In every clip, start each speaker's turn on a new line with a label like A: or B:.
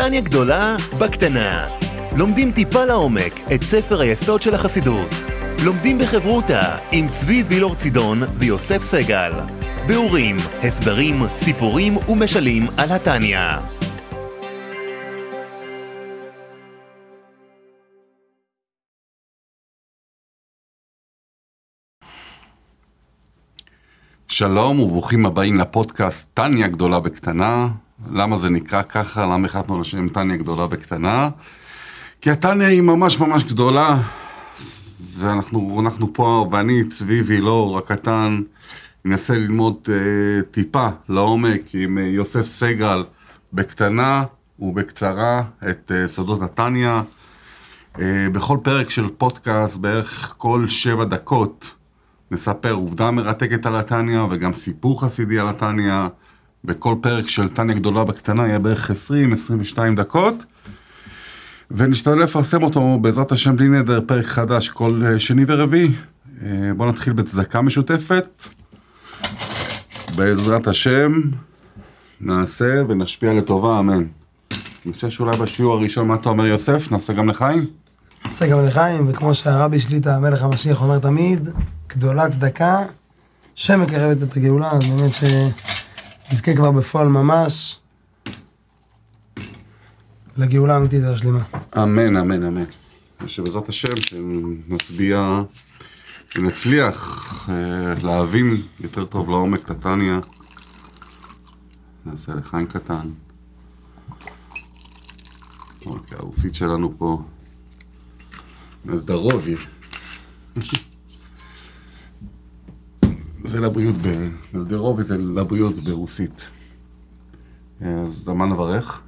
A: טניה גדולה בקטנה. לומדים טיפה לעומק את ספר היסוד של החסידות. לומדים בחברותה עם צבי וילור צידון ויוסף סגל. ביאורים, הסברים, סיפורים ומשלים על התניא.
B: שלום וברוכים הבאים לפודקאסט טניה גדולה בקטנה. למה זה נקרא ככה? למה החלטנו לשם טניה גדולה בקטנה? כי הטניה היא ממש ממש גדולה, ואנחנו אנחנו פה, ואני, צבי וילור הקטן, ננסה ללמוד uh, טיפה לעומק עם uh, יוסף סגל בקטנה ובקצרה את uh, סודות הטניה. Uh, בכל פרק של פודקאסט, בערך כל שבע דקות, נספר עובדה מרתקת על התניא וגם סיפור חסידי על התניא. בכל פרק של תניא גדולה בקטנה יהיה בערך 20-22 דקות. ונשתדל לפרסם אותו בעזרת השם בלי נדר, פרק חדש כל אה, שני ורביעי. אה, בואו נתחיל בצדקה משותפת. בעזרת השם נעשה ונשפיע לטובה, אמן. אני חושב שאולי בשיעור הראשון, מה אתה אומר יוסף? נעשה גם לחיים?
C: נעשה גם לחיים, וכמו שהרבי שליטה, המלך המשיח אומר תמיד, גדולה צדקה, שמקרבת את הגאולה, אז באמת שנזכה כבר בפועל ממש לגאולה האמיתית והשלימה.
B: אמן, אמן, אמן. שבעזרת השם שנצביע, שנצליח אה, להבין יותר טוב לעומק את התניא. נעשה לחיים קטן. אוקיי, הרוסית שלנו פה. נזדרובי. זה לבריאות, ב... נזדרובי זה לבריאות ברוסית. אז למה נברך?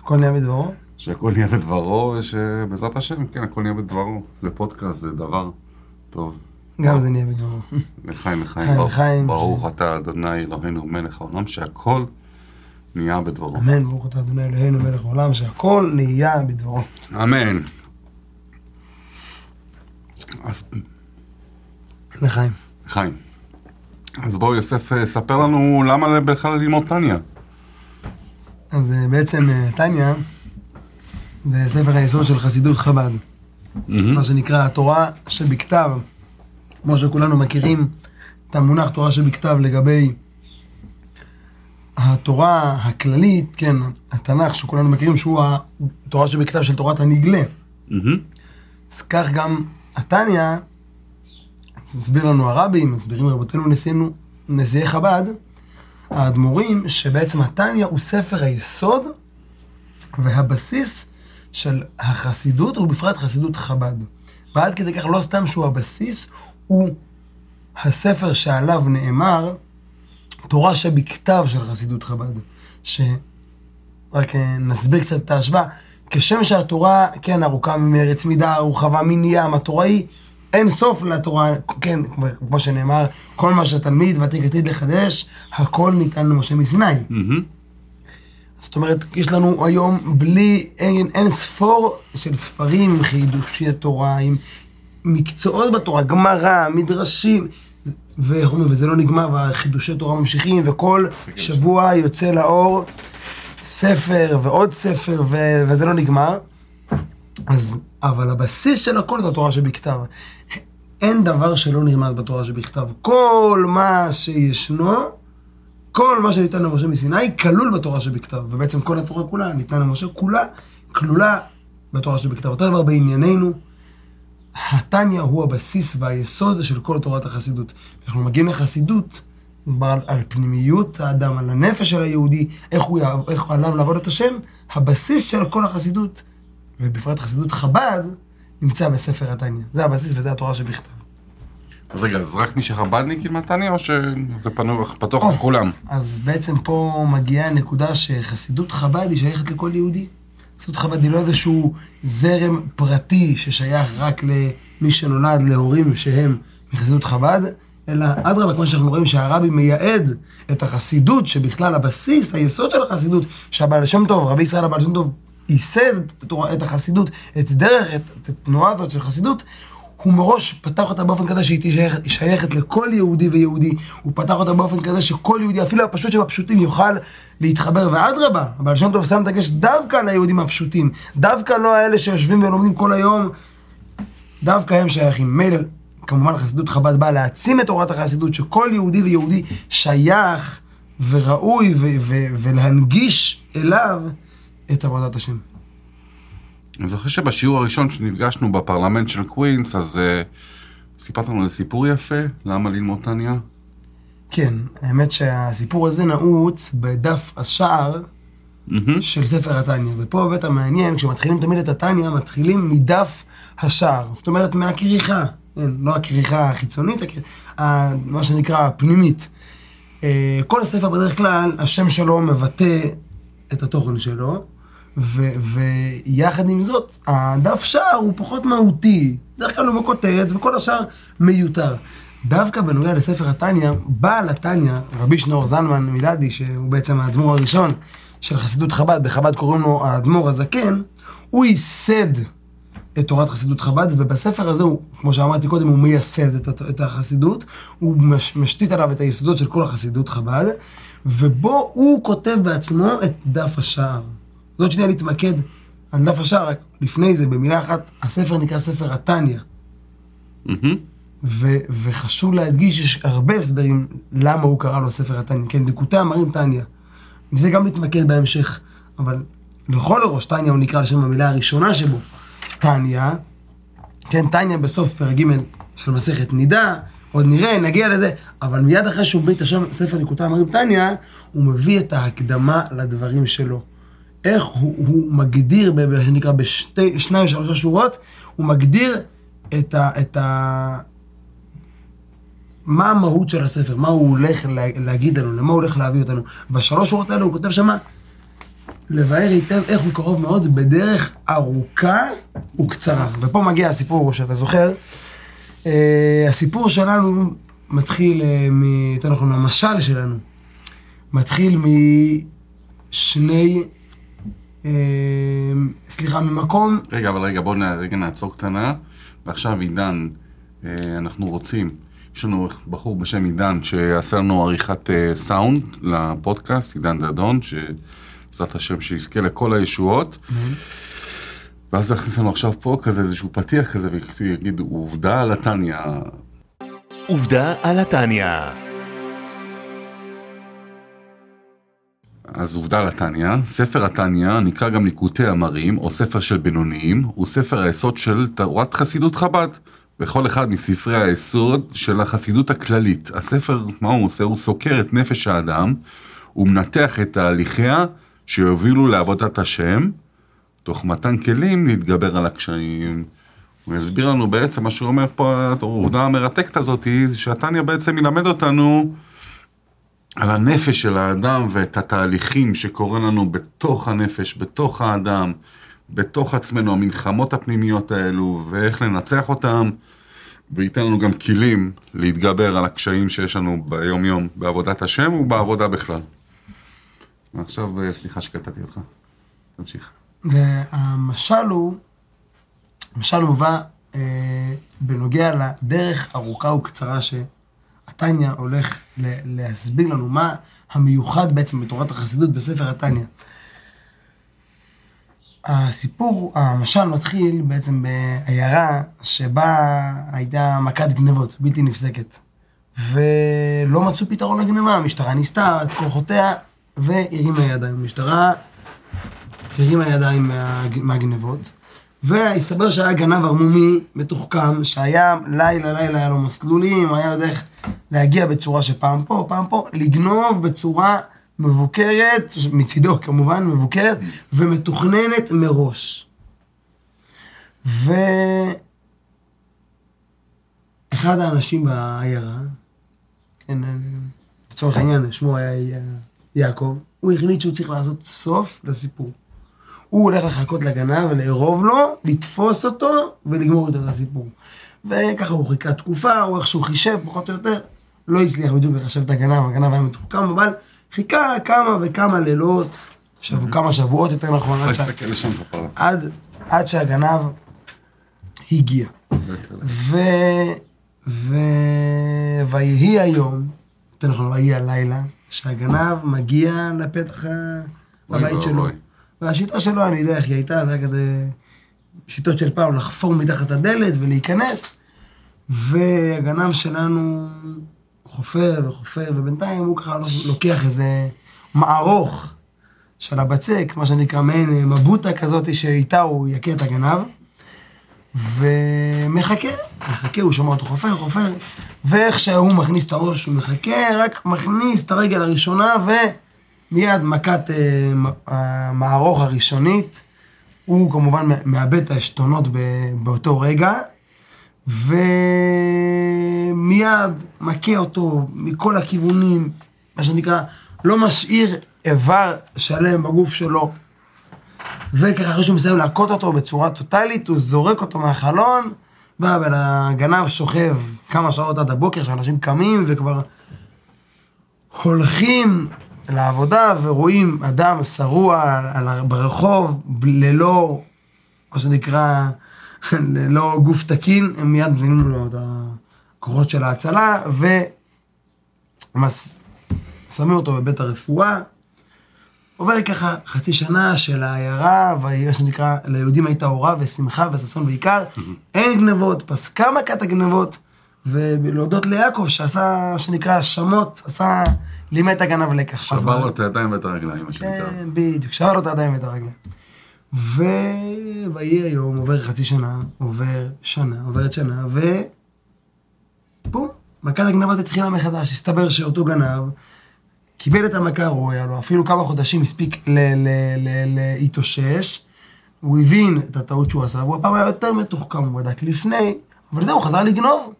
C: הכל נהיה בדברו?
B: שהכל נהיה בדברו, ושבעזרת השם, כן, הכל נהיה בדברו. זה פודקאסט, זה דבר טוב.
C: גם זה נהיה בדברו.
B: לחיים, לחיים.
C: לחיים,
B: ברוך-
C: לחיים.
B: אתה, אדוני אלוהינו מלך העולם, שהכל נהיה בדברו.
C: אמן, ברוך אתה אדוני אלוהינו מלך העולם, שהכל נהיה בדברו.
B: אמן. אז
C: לחיים.
B: חיים. אז בואו, יוסף, אה, ספר לנו למה בכלל ללמוד טניה.
C: אז אה, בעצם אה, טניה זה ספר היסוד של חסידות חב"ד. מה שנקרא התורה שבכתב, כמו שכולנו מכירים את המונח תורה שבכתב לגבי התורה הכללית, כן, התנ"ך שכולנו מכירים שהוא התורה שבכתב של תורת הנגלה.
B: מהמם.
C: אז כך גם התניא, מסביר לנו הרבי, מסבירים רבותינו נשיאנו, נשיאי חב"ד, האדמו"רים, שבעצם התניא הוא ספר היסוד והבסיס של החסידות, ובפרט חסידות חב"ד. ועד כדי כך לא סתם שהוא הבסיס, הוא הספר שעליו נאמר תורה שבכתב של חסידות חב"ד. שרק אה, נסביר קצת את ההשוואה. כשם שהתורה, כן, ארוכה ממרץ מידה, רוחבה מן ים, התורה היא אין סוף לתורה, כן, כמו- שנאמר, כל מה שהתלמיד ותיק עתיד לחדש, הכל ניתן למשה מסיני.
B: מהמם.
C: זאת אומרת, יש לנו היום בלי, אין, אין ספור של ספרים חידושי תורה, עם מקצועות בתורה, גמרא, מדרשים, וזה לא נגמר, והחידושי תורה ממשיכים, וכל שבוע יוצא לאור ספר ועוד ספר, ו, וזה לא נגמר. אז, אבל הבסיס של הכל זה התורה שבכתב. אין דבר שלא נלמד בתורה שבכתב. כל מה שישנו, כל מה שניתן למשה מסיני כלול בתורה שבכתב, ובעצם כל התורה כולה ניתנה למשה, כולה כלולה בתורה שבכתב. אותו דבר בענייננו, התניא הוא הבסיס והיסוד של כל תורת החסידות. אנחנו מגיעים לחסידות, מדובר על, על פנימיות האדם, על הנפש של היהודי, איך הוא איך עליו לעבוד את השם, הבסיס של כל החסידות, ובפרט חסידות חב"ד, נמצא בספר התניא. זה הבסיס וזה התורה שבכתב.
B: אז רגע, אז רק מי שחב"דניק ילמד טניה, או שזה פנו- פתוח. לכולם?
C: אז בעצם פה מגיעה הנקודה שחסידות חב"ד היא שייכת לכל יהודי. חסידות חב"ד היא לא איזשהו זרם פרטי ששייך רק למי שנולד להורים שהם מחסידות חב"ד, אלא אדרבה, כמו שאנחנו רואים שהרבי מייעד את החסידות, שבכלל הבסיס, היסוד של החסידות, שהבעל שם טוב, רבי ישראל הבעל שם טוב, ייסד את החסידות, את דרך, את, את התנועה הזאת של חסידות, הוא מראש פתח אותה באופן כזה שהיא שייכת, שייכת לכל יהודי ויהודי. הוא פתח אותה באופן כזה שכל יהודי, אפילו הפשוט שבפשוטים, יוכל להתחבר. ואדרבה, אבל שם טוב שם דגש דווקא על היהודים הפשוטים. דווקא לא האלה שיושבים ולומדים כל היום, דווקא הם שייכים. מילא, כמובן חסידות חב"ד באה להעצים את תורת החסידות, שכל יהודי ויהודי שייך וראוי ו- ו- ולהנגיש אליו את עבודת השם.
B: אני זוכר שבשיעור הראשון שנפגשנו בפרלמנט של קווינס, אז uh, סיפרת לנו איזה סיפור יפה, למה ללמוד טניה?
C: כן, האמת שהסיפור הזה נעוץ בדף השער
B: מהמם.
C: של ספר התניא. ופה באמת המעניין, כשמתחילים תמיד את התניא, מתחילים מדף השער. זאת אומרת, מהכריכה. כן, לא הכריכה החיצונית, הכר... ה... מה שנקרא הפנימית. אה, כל הספר בדרך כלל, השם שלו מבטא את התוכן שלו. ויחד עם זאת, הדף שער הוא פחות מהותי. בדרך כלל הוא בכותרת, וכל השאר מיותר. דווקא בנוגע לספר התניא, בעל התניא, רבי שנור זלמן מילדי, שהוא בעצם האדמו"ר הראשון של חסידות חב"ד, בחב"ד קוראים לו האדמו"ר הזקן, הוא ייסד את תורת חסידות חב"ד, ובספר הזה הוא, כמו שאמרתי קודם, הוא מייסד את, את החסידות, הוא מש, משתית עליו את היסודות של כל החסידות חב"ד, ובו הוא כותב בעצמו את דף השער. זאת שנייה להתמקד על דף השער, רק לפני זה, במילה אחת, הספר נקרא ספר התניא. ו- וחשוב להדגיש, יש הרבה הסברים למה הוא קרא לו ספר התניא. כן, ליקוטי המרים תניא. בזה גם נתמקד בהמשך. אבל לכל הראש תניא הוא נקרא לשם המילה הראשונה שבו. תניא, כן, תניא בסוף פרק ג' של מסכת נידה, עוד נראה, נגיע לזה, אבל מיד אחרי שהוא מביא את השם ספר ליקוטי המרים תניא, הוא מביא את ההקדמה לדברים שלו. איך הוא, הוא מגדיר, מה שנקרא, בשניים שלושה שורות, הוא מגדיר את ה... את ה מה המהות של הספר, מה הוא הולך לה, להגיד לנו, למה הוא הולך להביא אותנו. בשלוש שורות האלה הוא כותב שמה, לבאר היטב איך הוא קרוב מאוד בדרך ארוכה וקצרה. ופה מגיע הסיפור שאתה זוכר. Uh, הסיפור שלנו מתחיל, uh. יותר נכון, המשל שלנו, מתחיל משני, סליחה, ממקום
B: רגע, אבל רגע, בואו רגע נעצור קטנה. ועכשיו עידן, אה, אנחנו רוצים, יש לנו בחור בשם עידן שיעשה לנו עריכת אה, סאונד לפודקאסט, עידן דדון, שבעזרת השם שיזכה לכל הישועות. ואז הוא יכניס לנו עכשיו פה כזה איזשהו פתיח כזה ויגיד עובדה על התניא.
A: עובדה על התניא.
B: אז עובדה על התניא, ספר התניא נקרא גם ליקוטי אמרים או ספר של בינוניים, הוא ספר היסוד של תורת חסידות חב"ד. בכל אחד מספרי היסוד של החסידות הכללית. הספר, מה הוא עושה? הוא סוקר את נפש האדם, הוא מנתח את תהליכיה שיובילו לעבודת השם, תוך מתן כלים להתגבר על הקשיים. הוא יסביר לנו בעצם מה שהוא אומר פה, העובדה המרתקת הזאת שהתניא בעצם ילמד אותנו על הנפש של האדם ואת התהליכים שקורים לנו בתוך הנפש, בתוך האדם, בתוך עצמנו, המלחמות הפנימיות האלו, ואיך לנצח אותם, וייתן לנו גם כלים להתגבר על הקשיים שיש לנו ביום-יום בעבודת השם ובעבודה בכלל. ועכשיו, אה, סליחה שקטעתי אותך. תמשיך.
C: והמשל הוא, המשל מובא אה, בנוגע לדרך ארוכה וקצרה שהתניא הולך להסביר לנו מה המיוחד בעצם בתורת החסידות בספר התניא. הסיפור, המשל מתחיל בעצם בעיירה שבה הייתה מכת גנבות בלתי נפסקת. ולא מצאו פתרון לגנבה, המשטרה ניסתה את כוחותיה והרימה ידיים. המשטרה הרימה ידיים מה, מהגנבות, והסתבר שהיה גנב ערמומי מתוחכם, שהיה לילה לילה היה לו מסלולים, היה יודע איך להגיע בצורה שפעם פה, פעם פה, לגנוב בצורה מבוקרת, מצידו כמובן, מבוקרת, ומתוכננת מראש. ואחד האנשים בעיירה, כן, לצורך העניין, שמו היה יעקב, הוא החליט שהוא צריך לעשות סוף לסיפור. הוא הולך לחכות לגנב ולארוב לו, לתפוס אותו ולגמור איתו את הסיפור. וככה הוא חיכה תקופה, הוא איכשהו חישב פחות או יותר, לא הצליח בדיוק לחשב את הגנב, הגנב היה מתוחכם, אבל חיכה כמה וכמה לילות, שבוע, כמה שבועות יותר נכון, עד, שה... עד, עד שהגנב הגיע. ו... ו... ויהי היום, יותר נכון, ויהי הלילה, שהגנב מגיע לפתח הבית שלו. והשיטה שלו, אני יודע איך היא הייתה, זה היה כזה שיטות של פעם, לחפור מתחת הדלת ולהיכנס. והגנב שלנו חופר וחופר, ובינתיים הוא ככה לוקח איזה מערוך של הבצק, מה שנקרא מעין אה, מבוטה כזאת שאיתה הוא יכה את הגנב. ומחכה, מחכה, הוא שומע אותו חופר, חופר, ואיך שהוא מכניס את הראש, שהוא מחכה, רק מכניס את הרגל הראשונה, ומיד מכת אה, מ- המערוך הראשונית, הוא כמובן מאבד את העשתונות באותו רגע, ומיד מכה אותו מכל הכיוונים, מה שנקרא, לא משאיר איבר שלם בגוף שלו. וככה אחרי שהוא מסיים להכות אותו בצורה טוטאלית, הוא זורק אותו מהחלון, והבן הגנב שוכב כמה שעות עד הבוקר, שאנשים קמים וכבר הולכים לעבודה ורואים אדם שרוע ברחוב, ללא, מה שנקרא, ללא גוף תקין, הם מיד מבינים לו את הכוחות של ההצלה, ושמים אותו בבית הרפואה. עובר ככה חצי שנה של העיירה, ומה שנקרא, ליהודים הייתה אורה ושמחה וששון ועיקר. אין גנבות, פסקה מכת הגנבות, ולהודות ליעקב שעשה, שנקרא, שמות, עשה, לימד את הגנב לקח.
B: שבר
C: אבל-
B: לו את הידיים ואת הרגליים, מה שנקרא.
C: כן, בדיוק, שבר לו את הידיים ואת הרגליים. ו... ויהי היום, עובר חצי שנה, עובר שנה, עוברת שנה, ו... בום, מכת הגנבות התחילה מחדש. הסתבר שאותו גנב קיבל את המכה הראויה לו, אפילו כמה חודשים הספיק להתאושש. הוא הבין את הטעות שהוא עשה, והוא הפעם היה יותר מתוחכם, הוא בדק לפני, אבל זהו, הוא חזר לגנוב.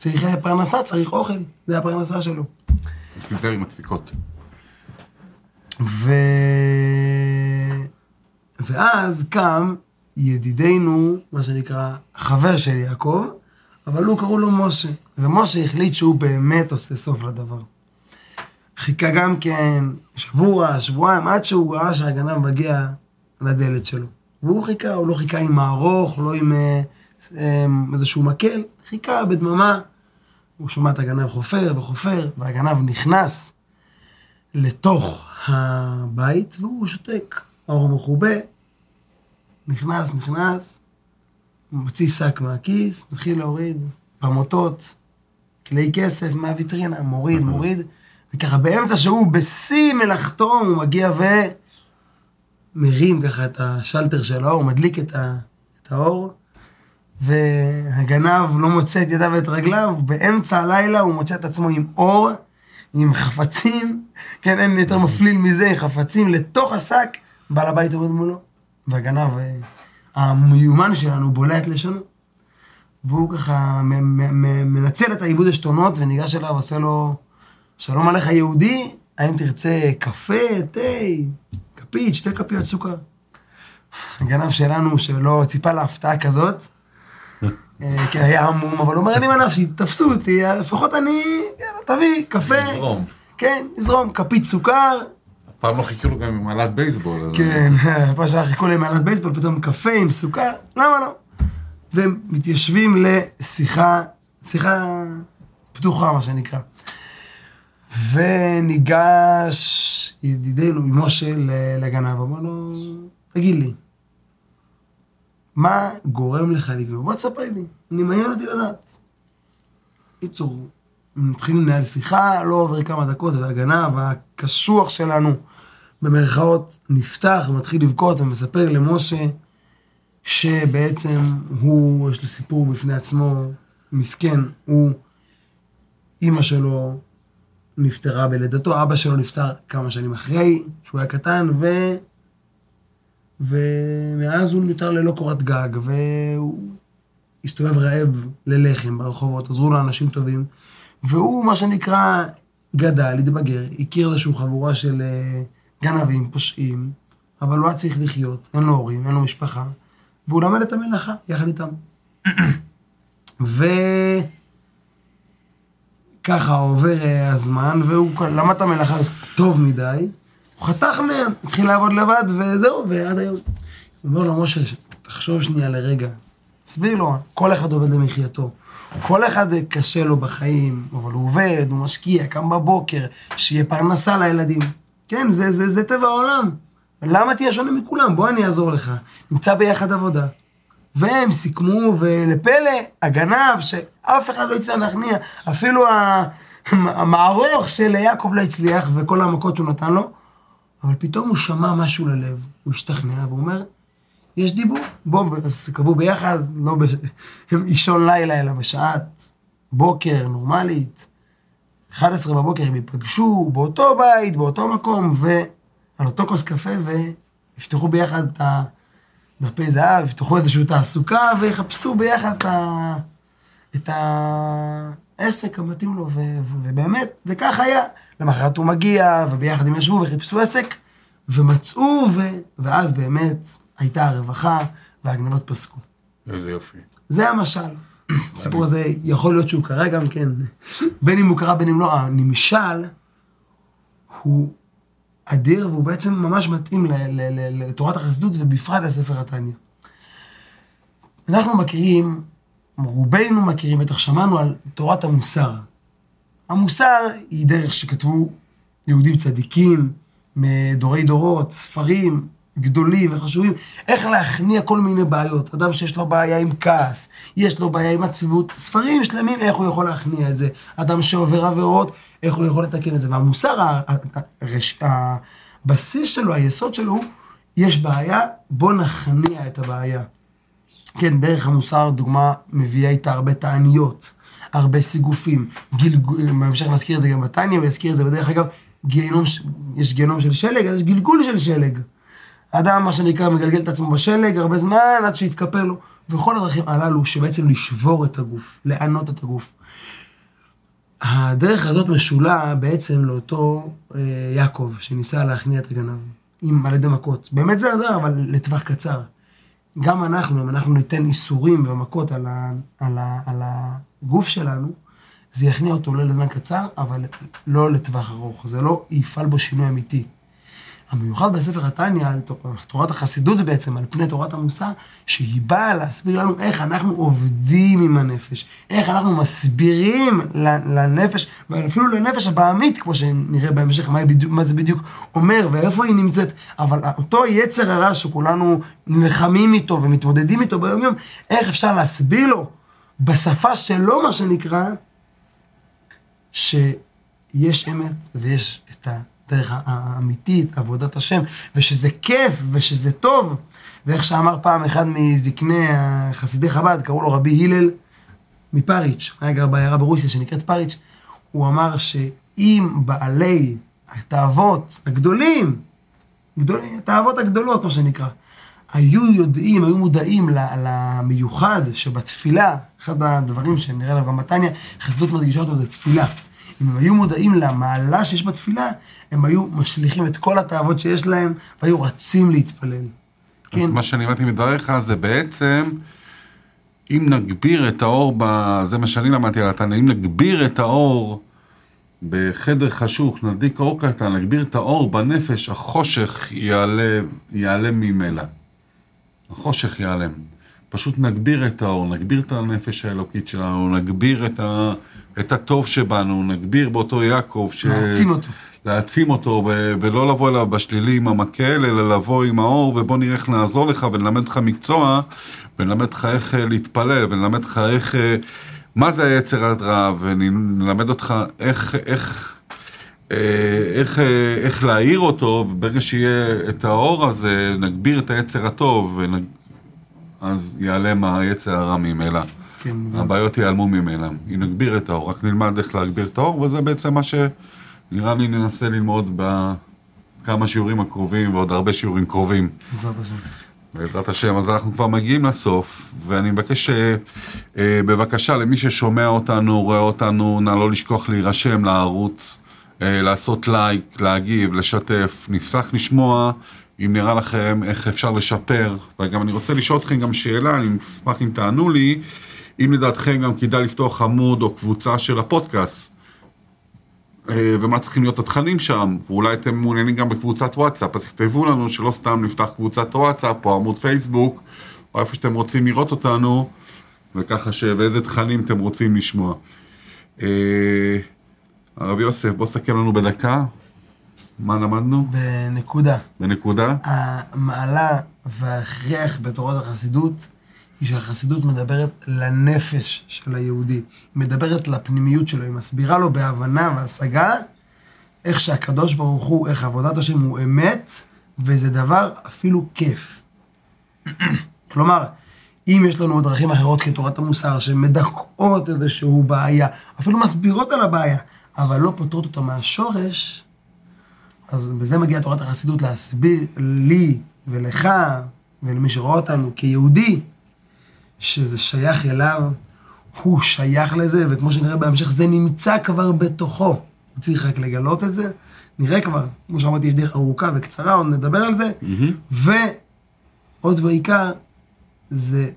C: צריך פרנסה, צריך אוכל, זה הפרנסה שלו.
B: פיזר עם הדפיקות.
C: ו... ואז קם ידידנו, מה שנקרא, חבר של יעקב, אבל הוא קראו לו משה. ומשה החליט שהוא באמת עושה סוף לדבר. חיכה גם כן שבוע, שבועיים, עד שהוא ראה שהגנב מגיע לדלת שלו. והוא חיכה, הוא לא חיכה עם מערוך, לא עם אה, אה, איזשהו מקל, חיכה בדממה. הוא שומע את הגנב חופר וחופר, והגנב נכנס לתוך הבית, והוא שותק. האור מכובה, נכנס, נכנס, מוציא שק מהכיס, מתחיל להוריד פמוטות, כלי כסף מהוויטרינה, מוריד, מוריד, וככה באמצע שהוא בשיא מלאכתו, הוא מגיע ומרים ככה את השלטר של האור, מדליק את, ה, את האור, והגנב לא מוצא את ידיו ואת רגליו, באמצע הלילה הוא מוצא את עצמו עם אור, עם חפצים, כן, אין יותר מפליל מזה, חפצים לתוך השק, בעל הבית עומד מולו, והגנב אה, המיומן שלנו בולע את לשונו. והוא ככה מנצל את העיבוד עשתונות וניגש אליו, עושה לו, שלום עליך יהודי, האם תרצה קפה, תה, כפית, שתי כפיות סוכר. הגנב שלנו, שלא ציפה להפתעה כזאת, כי היה עמום, אבל הוא אומר, אני מנפשי, תפסו אותי, לפחות אני, יאללה, תביא, קפה.
B: לזרום.
C: כן, נזרום, כפית סוכר,
B: פעם לא חיכו לו גם עם מעלת בייסבול.
C: כן, פעם שעה חיכו להם מעלת בייסבול, פתאום קפה עם סוכר, למה לא? והם מתיישבים לשיחה, שיחה פתוחה, מה שנקרא. וניגש ידידנו, משה, ל- לגנב, אמר לו, תגיד לי, מה גורם לך לגנוב? בוא תספר לי, אני מעניין אותי לדעת. קיצור, מתחילים לנהל שיחה, לא עובר כמה דקות, והגנב הקשוח שלנו, במרכאות, נפתח ומתחיל לבכות ומספר למשה שבעצם הוא, יש לו סיפור בפני עצמו, מסכן, הוא, אימא שלו נפטרה בלידתו, אבא שלו נפטר כמה שנים אחרי, שהוא היה קטן, ו... ומאז הוא נותר ללא קורת גג, והוא הסתובב רעב ללחם ברחובות, עזרו לו אנשים טובים, והוא, מה שנקרא, גדל, התבגר, הכיר איזושהי חבורה של אה, גנבים, פושעים, אבל הוא היה צריך לחיות, אין לו הורים, אין לו משפחה, והוא למד את המלאכה יחד איתם. וככה עובר אה, הזמן, והוא למד את המלאכה טוב מדי, הוא חתך מהם, התחיל לעבוד לבד, וזהו, ועד היום. הוא אומר לו, משה, תחשוב שנייה לרגע, תסביר לו, כל אחד עובד למחייתו. כל אחד קשה לו בחיים, אבל הוא עובד, הוא משקיע, קם בבוקר, שיהיה פרנסה לילדים. כן, זה, זה, זה טבע העולם. למה תהיה שונה מכולם? בוא אני אעזור לך. נמצא ביחד עבודה. והם סיכמו, ולפלא, הגנב, שאף אחד לא הצליח להכניע, אפילו המערוך של יעקב לא הצליח, וכל המכות שהוא נתן לו, אבל פתאום הוא שמע משהו ללב, הוא השתכנע, והוא אומר, יש דיבור, בואו, אז קבעו ביחד, לא באישון לילה, אלא בשעת בוקר נורמלית. 11 בבוקר הם ייפגשו באותו בית, באותו מקום, ועל אותו כוס קפה, ויפתחו ביחד את הדפי זהב, יפתחו איזושהי תעסוקה, ויחפשו ביחד את, ה... את העסק המתאים לו, ו... ובאמת, וכך היה. למחרת הוא מגיע, וביחד הם ישבו וחיפשו עסק, ומצאו, ו... ואז באמת הייתה הרווחה, והגנבות פסקו.
B: איזה יופי.
C: זה המשל. הסיפור הזה יכול להיות שהוא קרה גם כן, בין אם הוא קרה בין אם לא, הנמשל הוא אדיר והוא בעצם ממש מתאים לתורת החסידות ובפרט לספר התניא. אנחנו מכירים, רובנו מכירים, בטח שמענו על תורת המוסר. המוסר היא דרך שכתבו יהודים צדיקים מדורי דורות, ספרים, גדולים וחשובים, איך להכניע כל מיני בעיות. אדם שיש לו בעיה עם כעס, יש לו בעיה עם עצבות, ספרים שלמים איך הוא יכול להכניע את זה. אדם שעובר עבירות, איך הוא יכול לתקן את זה. והמוסר, הבסיס שלו, היסוד שלו, יש בעיה, בוא נכניע את הבעיה. כן, דרך המוסר, דוגמה, מביאה איתה הרבה תעניות, הרבה סיגופים. גלגול, בהמשך נזכיר את זה גם בתניא, ויזכיר את זה בדרך אגב, גיהנום, יש גיהנום של שלג, אז יש גלגול של שלג. אדם, מה שנקרא, מגלגל את עצמו בשלג הרבה זמן עד שיתקפל לו. וכל הדרכים הללו שבעצם לשבור את הגוף, לענות את הגוף. הדרך הזאת משולה בעצם לאותו אה, יעקב, שניסה להכניע את הגנב, עם, על ידי מכות. באמת זה עזר, אבל לטווח קצר. גם אנחנו, אם אנחנו ניתן איסורים ומכות על, ה, על, ה, על הגוף שלנו, זה יכניע אותו לא לזמן קצר, אבל לא לטווח ארוך. זה לא יפעל בו שינוי אמיתי. המיוחד בספר התניא, על תורת החסידות בעצם, על פני תורת המוסר, שהיא באה להסביר לנו איך אנחנו עובדים עם הנפש, איך אנחנו מסבירים לנפש, ואפילו לנפש הבעמית, כמו שנראה בהמשך, מה, בדיוק, מה זה בדיוק אומר ואיפה היא נמצאת, אבל אותו יצר הרע שכולנו נלחמים איתו ומתמודדים איתו ביום יום, איך אפשר להסביר לו בשפה שלו, מה שנקרא, שיש אמת ויש את ה... הדרך האמיתית, עבודת השם, ושזה כיף, ושזה טוב. ואיך שאמר פעם אחד מזקני חסידי חב"ד, קראו לו רבי הלל מפריץ', היה גר בעיירה ברוסיה שנקראת פריץ', הוא אמר שאם בעלי התאוות הגדולים, גדולים, התאוות הגדולות, מה שנקרא, היו יודעים, היו מודעים למיוחד שבתפילה, אחד הדברים שנראה להם גם בתניא, חסידות מדגישה אותו זה תפילה. אם הם היו מודעים למעלה שיש בתפילה, הם היו משליכים את כל התאוות שיש להם, והיו רצים להתפלל.
B: אז כן. מה שאני הבנתי מדבריך זה בעצם, אם נגביר את האור, ב... זה מה שאני למדתי על התנא, אם נגביר את האור בחדר חשוך, נדליק אור קטן, נגביר את האור בנפש, החושך ייעלם, ייעלם ממילא. החושך ייעלם. פשוט נגביר את האור, נגביר את הנפש האלוקית שלנו, נגביר את ה... את הטוב שבנו, נגביר באותו יעקב.
C: ש... להעצים אותו.
B: להעצים אותו, ו... ולא לבוא אליו בשלילי עם המקל, אלא לבוא עם האור, ובוא נראה איך נעזור לך ונלמד לך מקצוע, ונלמד לך איך אה, להתפלל, ונלמד לך איך... אה, מה זה היצר הרע, ונלמד אותך איך... איך אה, איך, איך להעיר אותו, וברגע שיהיה את האור הזה, נגביר את היצר הטוב, ונג... אז ייעלם היצר הרע ממילא. כן. הבעיות ייעלמו ממנה. אם נגביר את האור, רק נלמד איך להגביר את האור, וזה בעצם מה שנראה לי ננסה ללמוד בכמה שיעורים הקרובים, ועוד הרבה שיעורים קרובים.
C: בעזרת השם.
B: בעזרת השם, אז אנחנו כבר מגיעים לסוף, ואני מבקש, אה, אה, בבקשה, למי ששומע אותנו, רואה אותנו, נא לא לשכוח להירשם לערוץ, אה, לעשות לייק, להגיב, לשתף, נשמח לשמוע אם נראה לכם איך אפשר לשפר, וגם אני רוצה לשאול אתכם גם שאלה, אני אשמח אם תענו לי, אם לדעתכם גם כדאי לפתוח עמוד או קבוצה של הפודקאסט, אה, ומה צריכים להיות התכנים שם, ואולי אתם מעוניינים גם בקבוצת וואטסאפ, אז תכתבו לנו שלא סתם נפתח קבוצת וואטסאפ או עמוד פייסבוק, או איפה שאתם רוצים לראות אותנו, וככה ש... ואיזה תכנים אתם רוצים לשמוע. אה, הרב יוסף, בוא סכם לנו בדקה, מה למדנו?
C: בנקודה.
B: בנקודה?
C: המעלה וההכרח בתורת החסידות היא שהחסידות מדברת לנפש של היהודי. מדברת לפנימיות שלו, היא מסבירה לו בהבנה והשגה איך שהקדוש ברוך הוא, איך עבודת השם הוא אמת, וזה דבר אפילו כיף. כלומר, אם יש לנו דרכים אחרות כתורת המוסר, שמדכאות איזשהו בעיה, אפילו מסבירות על הבעיה, אבל לא פותרות אותה מהשורש, אז בזה מגיעה תורת החסידות להסביר לי ולך ולמי שרואה אותנו כיהודי, שזה שייך אליו, הוא שייך לזה, וכמו שנראה בהמשך, זה נמצא כבר בתוכו. צריך רק לגלות את זה. נראה כבר, כמו שאמרתי, יש דרך ארוכה וקצרה, עוד נדבר על זה. ועוד ועיקר, זה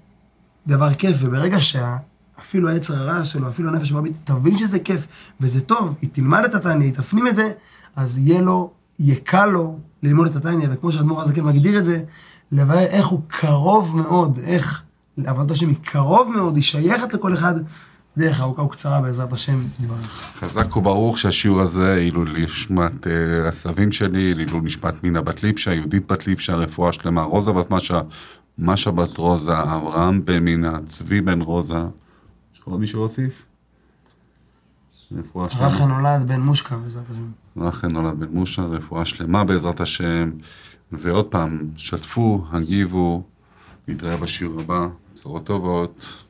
C: דבר כיף, וברגע שאפילו היצר הרע שלו, אפילו הנפש המרבית, תבין שזה כיף, וזה טוב, היא תלמד את התניא, היא תפנים את זה, אז יהיה לו, יהיה קל לו ללמוד את התניא, וכמו שאדמו"ר הזקן מגדיר את זה, לבאר איך הוא קרוב מאוד, איך עבודת השם היא קרוב מאוד, היא שייכת לכל אחד, דרך ארוכה וקצרה בעזרת השם יתברך.
B: חזק וברוך שהשיעור הזה, אילו נשמת אה, הסבים שלי, אילו נשמת מינה בת ליפשה, יהודית בת ליפשה, רפואה שלמה, רוזה בת משה, משה בת רוזה, אברהם בן מינה, צבי בן רוזה. יש לך עוד מישהו להוסיף? רפואה שלמה.
C: רחן נולד בן מושקה בעזרת השם.
B: רחל נולד בן מושה, רפואה שלמה בעזרת השם. ועוד פעם, שתפו, הגיבו, נתראה בשיעור הבא, בשורות טובות.